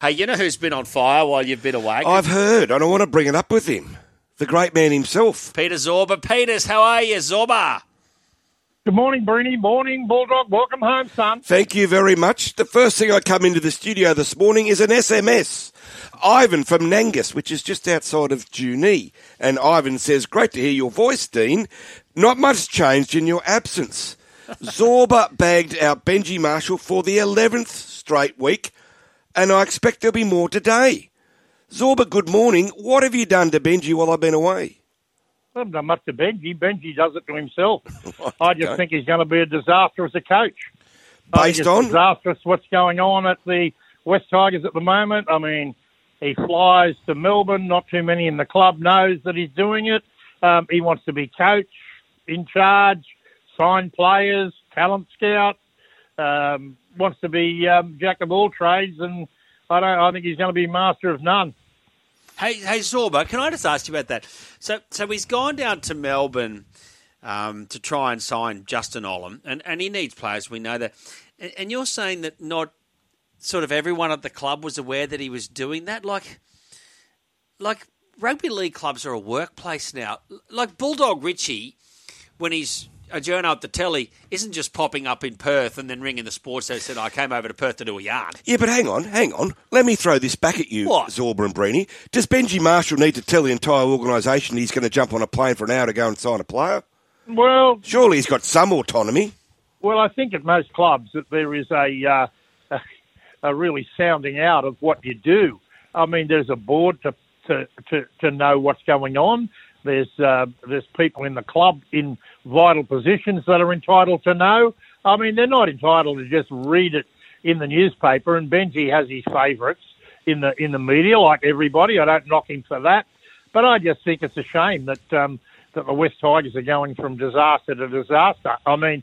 Hey, you know who's been on fire while you've been away? I've heard, and I want to bring it up with him. The great man himself. Peter Zorba. Peters, how are you, Zorba? Good morning, Breeny. Morning, Bulldog. Welcome home, son. Thank you very much. The first thing I come into the studio this morning is an SMS. Ivan from Nangus, which is just outside of Junee. And Ivan says, Great to hear your voice, Dean. Not much changed in your absence. Zorba bagged out Benji Marshall for the 11th straight week, and I expect there'll be more today. Zorba, good morning. What have you done to Benji while I've been away? I haven't done much to Benji. Benji does it to himself. I just Okay. think he's going to be a disaster as a coach. Based on? disastrous what's going on at the West Tigers at the moment. I mean, he flies to Melbourne. Not too many in the club knows that he's doing it. Um, he wants to be coach, in charge, sign players, talent scout. Um, wants to be um, jack of all trades, and I don't. I think he's going to be master of none. Hey, hey, Zorba, can I just ask you about that? So, so he's gone down to Melbourne um, to try and sign Justin Olam, and, and he needs players. We know that. And, and you're saying that not sort of everyone at the club was aware that he was doing that. Like, like rugby league clubs are a workplace now. Like Bulldog Richie, when he's a journo at the telly, isn't just popping up in Perth and then ringing the sports. They said, "I came over to Perth to do a yard." Yeah, but hang on, hang on. Let me throw this back at you, What? Zorba and Breeny. Does Benji Marshall need to tell the entire organisation he's going to jump on a plane for an hour to go and sign a player? Well, Surely he's got some autonomy. Well, I think at most clubs that there is a, uh, a a really sounding out of what you do. I mean, there's a board to to, to, to know what's going on. There's uh, there's people in the club in vital positions that are entitled to know. I mean, they're not entitled to just read it in the newspaper. And Benji has his favourites in the in the media, like everybody. I don't knock him for that, but I just think it's a shame that um, that the West Tigers are going from disaster to disaster. I mean,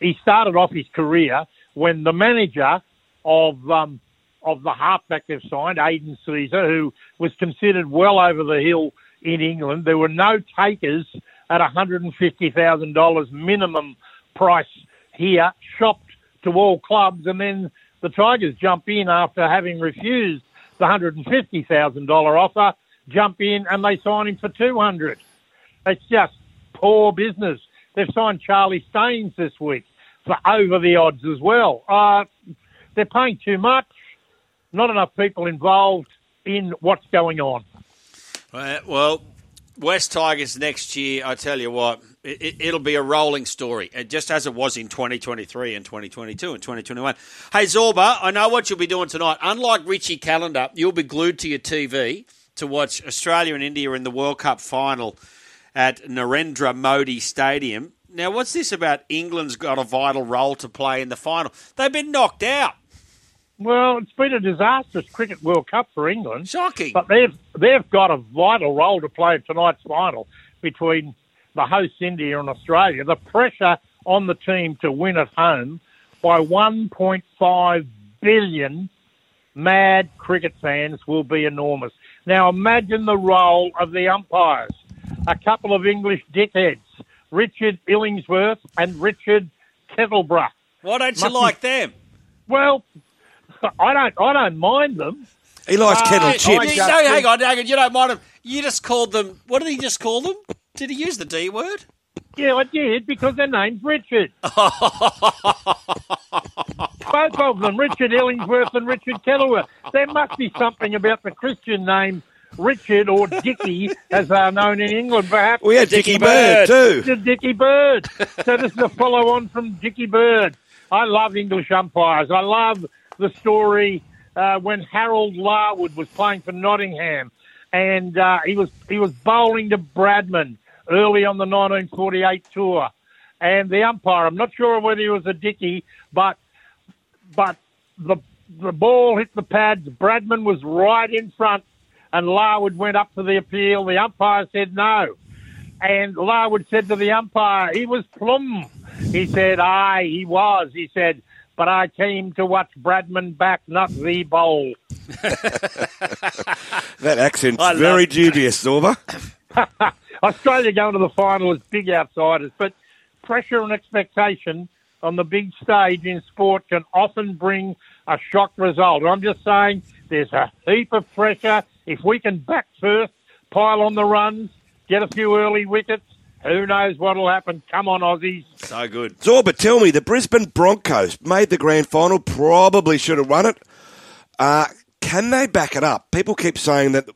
he started off his career when the manager of um, of the halfback they've signed, Aidan Sezer, who was considered well over the hill in England. There were no takers at $150,000 minimum price here, shopped to all clubs, and then the Tigers jump in after having refused the $150,000 offer, jump in and they sign him for 200. It's just poor business. They've signed Charlie Staines this week for over the odds as well. Uh, they're paying too much. Not enough people involved in what's going on. Well, West Tigers next year, I tell you what, it, will be a rolling story, just as it was in 2023 and 2022 and 2021. Hey, Zorba, I know what you'll be doing tonight. Unlike Richie Callander, you'll be glued to your TV to watch Australia and India in the World Cup final at Narendra Modi Stadium. Now, what's this about England's got a vital role to play in the final? They've been knocked out. Well, it's been a disastrous cricket World Cup for England. Shocking. But they've they've got a vital role to play in tonight's final between the hosts India and Australia. The pressure on the team to win at home by 1.5 billion mad cricket fans will be enormous. Now imagine the role of the umpires. A couple of English dickheads, Richard Illingsworth and Richard Kettleborough. Why don't you Must like them? Well, I don't I don't mind them. He likes Uh, kettle chips. You, no, hang on, hang on. You don't mind them. You just called them. What did he just call them? Did he use the D word? Yeah, I did because their name's Richard. Both of them, Richard Ellingsworth and Richard Kettleworth. There must be something about the Christian name Richard or Dickie, as they are known in England, perhaps. we had Dickie Dickie Bird, Bird. too. The Dickie Bird. So this is a follow on from Dickie Bird. I love English umpires. I love the story uh, when Harold Larwood was playing for Nottingham, and uh, he was he was bowling to Bradman early on the 1948 tour, and the umpire. I'm not sure whether he was a Dickie, but but the the ball hit the pads. Bradman was right in front, and Larwood went up for the appeal. The umpire said no. And Larwood said to the umpire, he was plum. He said, aye, he was. He said, but I came to watch Bradman back, not the bowl. That accent's I very dubious, Zorba. Australia going to the final is big outsiders, but pressure and expectation on the big stage in sport can often bring a shock result. I'm just saying There's a heap of pressure. If we can back first, pile on the runs, get a few early wickets, who knows what'll happen? Come on, Aussies. So good. Zorba, tell me, the Brisbane Broncos made the grand final, probably should have won it. Uh, can they back it up? People keep saying that,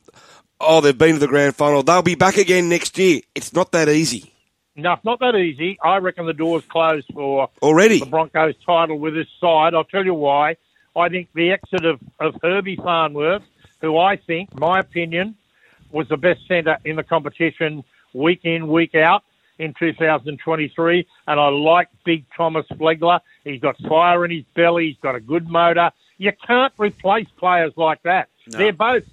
oh, they've been to the grand final, they'll be back again next year. It's not that easy. No, it's not that easy. I reckon the door's closed for Already? the Broncos title with this side. I'll tell you why. I think the exit of, of Herbie Farnworth, who I think, my opinion, was the best centre in the competition week in, week out in 2023. And I like Big Thomas Flegler. He's got fire in his belly. He's got a good motor. You can't replace players like that. No. They're both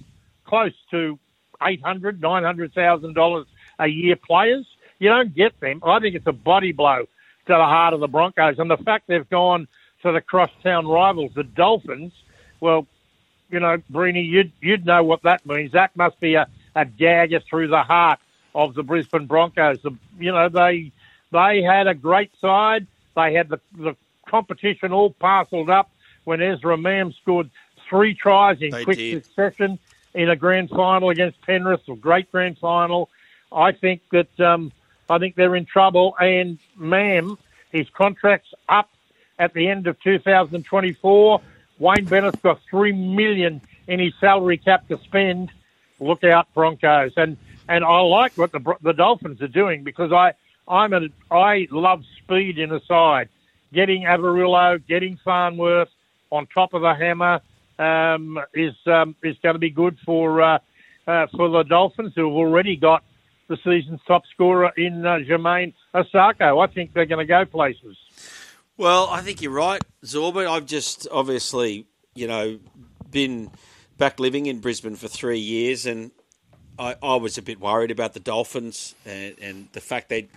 close to eight hundred, nine hundred thousand dollars a year players. You don't get them. I think it's a body blow to the heart of the Broncos, and the fact they've gone to the crosstown rivals, the Dolphins. Well, you know, Breeny, you'd you'd know what that means. That must be a, a dagger through the heart of the Brisbane Broncos. The, you know, they they had a great side. They had the the competition all parcelled up when Ezra Mam scored three tries in They quick did. succession in a grand final against Penrith, a great grand final. I think that um, I think they're in trouble. And Mam, his contract's up at the end of 2024. Wayne Bennett's got three million in his salary cap to spend. Look out, Broncos! And and I like what the the Dolphins are doing because I I'm a I love speed in a side. Getting Avarillo, getting Farnworth on top of the hammer um, is um, is going to be good for uh, uh, for the Dolphins, who have already got the season's top scorer in uh, Jamayne Isaako. I think they're going to go places. Well, I think you're right, Zorba. I've just obviously, you know, been back living in Brisbane for three years, and I, I was a bit worried about the Dolphins and, and the fact they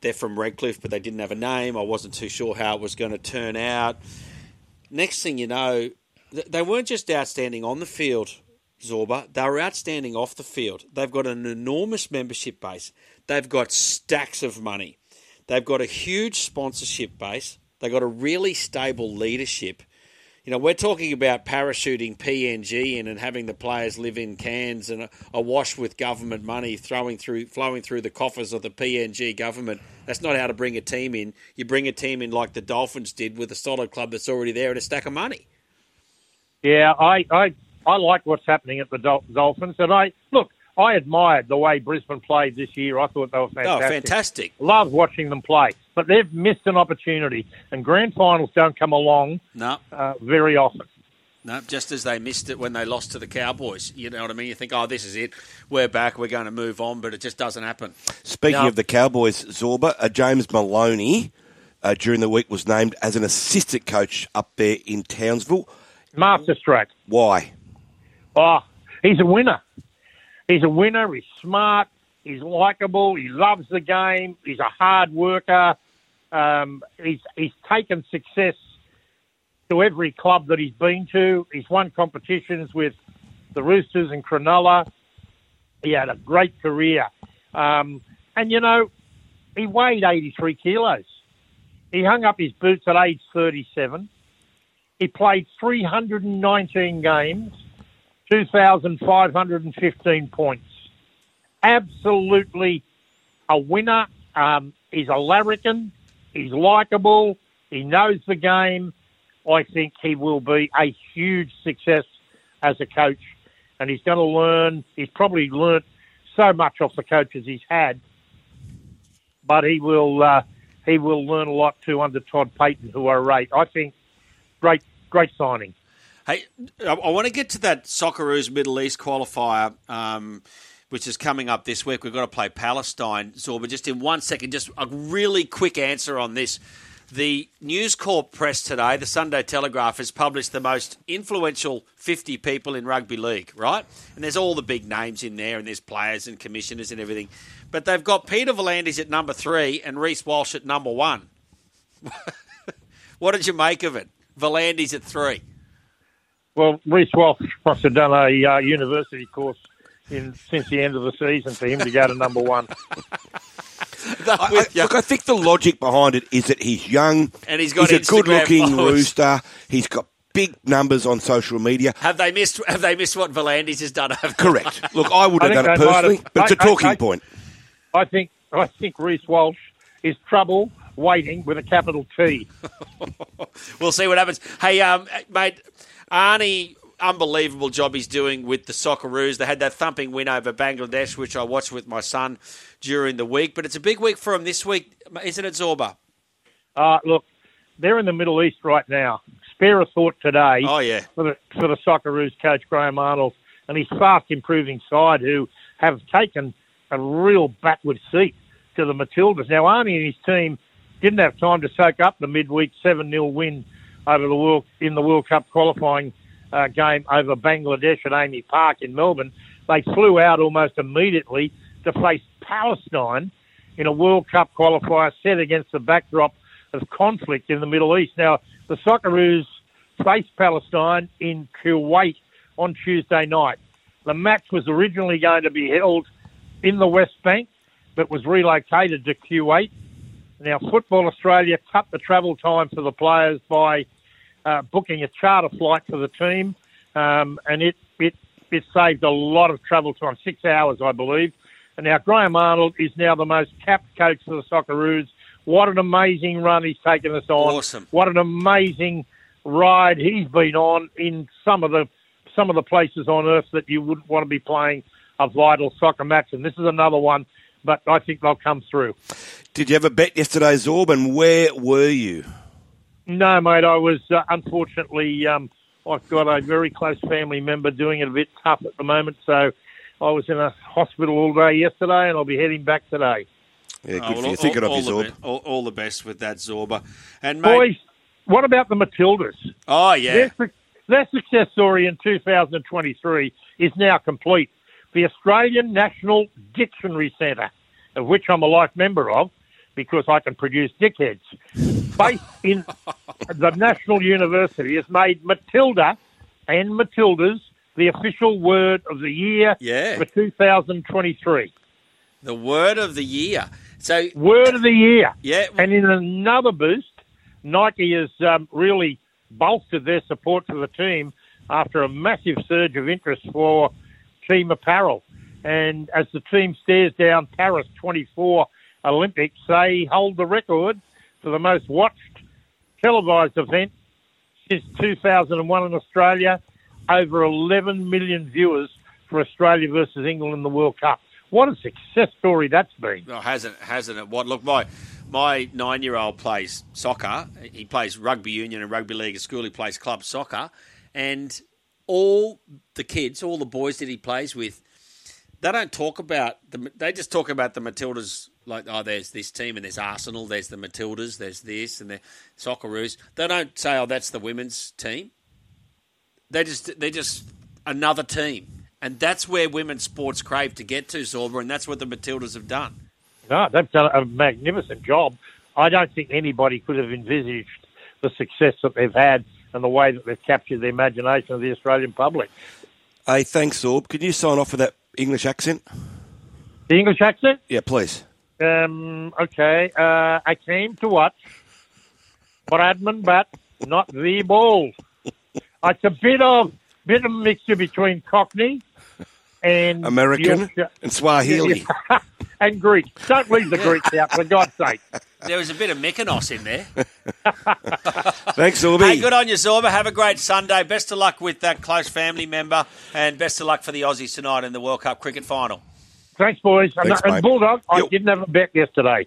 they're from Redcliffe, but they didn't have a name. I wasn't too sure how it was going to turn out. Next thing you know, they weren't just outstanding on the field, Zorba. They were outstanding off the field. They've got an enormous membership base. They've got stacks of money. They've got a huge sponsorship base. They've got a really stable leadership. You know, we're talking about parachuting PNG in and having the players live in cans and awash with government money throwing through, flowing through the coffers of the PNG government. That's not how to bring a team in. You bring a team in like the Dolphins did with a solid club that's already there and a stack of money. Yeah, I, I, I like what's happening at the Dol- Dolphins, and I look. I admired the way Brisbane played this year. I thought they were fantastic. Oh, fantastic. Love watching them play, but they've missed an opportunity, and grand finals don't come along No, uh, very often. no, just as they missed it when they lost to the Cowboys. You know what I mean? You think, oh, this is it. We're back. We're going to move on, but it just doesn't happen. Speaking No. of the Cowboys, Zorba, uh, James Maloney uh, during the week was named as an assistant coach up there in Townsville. Masterstroke. Why? Oh, he's a winner. He's a winner. He's smart. He's likable. He loves the game. He's a hard worker. Um, he's he's taken success to every club that he's been to. He's won competitions with the Roosters and Cronulla. He had a great career, um, and you know, he weighed 83 kilos. He hung up his boots at age 37. He played 319 games. 2,515 points. Absolutely a winner. Um, he's a larrikin. He's likable. He knows the game. I think he will be a huge success as a coach. And he's going to learn. He's probably learnt so much off the coaches he's had. But he will uh, he will learn a lot too under Todd Payten, who I rate. I think great great signing. Hey, I, want to get to that Socceroos Middle East qualifier, um, which is coming up this week. We've got to play Palestine, Zorba. Just in one second, just a really quick answer on this. The News Corp press today, the Sunday Telegraph, has published the most influential 50 people in rugby league, right? And there's all the big names in there, and there's players and commissioners and everything. But they've got Peter V'landys at number three and Reece Walsh at number one. what did you make of it? Volandis at three. Well, Reece Walsh must have done a uh, university course in since the end of the season for him to go to number one. I'm I, with I- you. look, I think the logic behind it is that he's young, And he's got he's a good-looking followers. rooster. He's got big numbers on social media. Have they missed? Have they missed what V'landys has done? Over Correct. Look, I would I have think done it they might have- personally, but it's a I- I- talking I- point. I think I think Reece Walsh is trouble waiting with a capital T. We'll see what happens. Hey, um, mate, Arnie, unbelievable job he's doing with the Socceroos. They had that thumping win over Bangladesh, which I watched with my son during the week. But it's a big week for him this week, isn't it, Zorba? Uh, look, they're in the Middle East right now. Spare a thought today Oh yeah, for the for the Socceroos coach Graham Arnold and his fast improving side, who have taken a real backward seat to the Matildas. Now, Arnie and his team didn't have time to soak up the midweek seven 0 win over the world in the World Cup qualifying uh, game over Bangladesh at AAMI Park in Melbourne. They flew out almost immediately to face Palestine in a World Cup qualifier set against the backdrop of conflict in the Middle East. Now, the Socceroos faced Palestine in Kuwait on Tuesday night. The match was originally going to be held in the West Bank, but was relocated to Kuwait. Now, Football Australia cut the travel time for the players by uh, booking a charter flight for the team, um, and it, it it saved a lot of travel time, six hours, I believe. And now Graham Arnold is now the most capped coach for the Socceroos. What an amazing run he's taken us on! Awesome. What an amazing ride he's been on in some of the some of the places on earth that you wouldn't want to be playing a vital soccer match. And this is another one, but I think they'll come through. Did you have a bet yesterday, Zorb, and where were you? No, mate. I was uh, unfortunately. Um, I've got a very close family member doing it a bit tough at the moment, so I was in a hospital all day yesterday, and I'll be heading back today. Yeah, good Oh, for well, you. Thinking all, of you, all the be- all, all the best with that, Zorba. And mate, Boys, what about the Matildas? oh yeah, Their, their success story in 2023 is now complete. The Australian National Dictionary Centre, of which I'm a life member of, because I can produce dickheads, based in the National University, has made Matilda and Matildas the official word of the year Yeah. for 2023. the word of the year. So Word of the year. yeah, And in another boost, Nike has um, really bolstered their support for the team after a massive surge of interest for team apparel. And as the team stares down Paris 24 Olympics, they hold the record the most watched televised event since 2001 in Australia. Over 11 million viewers for Australia versus England in the World Cup. What a success story that's been. Oh, hasn't hasn't it? What look my my nine year old plays soccer. He plays rugby union and rugby league at school. He plays club soccer, and all the kids, all the boys that he plays with, they don't talk about the. They just talk about the Matildas. Like oh, there's this team and there's Arsenal. There's the Matildas. There's this and the Socceroos. They don't say oh that's the women's team. They just they're just another team. And that's where women's sports crave to get to, Zorba, and that's what the Matildas have done. No, they've done a magnificent job. I don't think anybody could have envisaged the success that they've had and the way that they've captured the imagination of the Australian public. Hey, thanks, Zorb. Can you sign off with that English accent? The English accent? Yeah, please. Um, okay. Uh, I came to watch Bradman bat, not the ball. It's a bit of bit of mixture between Cockney and American Yorkshire- and Swahili. and Greek. Don't leave the Greeks out, for God's sake. There was a bit of Mykonos in there. Thanks, Zorba. hey, good on you, Zorba. Have a great Sunday. Best of luck with that close family member, and best of luck for the Aussies tonight in the World Cup cricket final. Thanks, boys. Thanks, and, and Bulldog, I didn't have a bet yesterday.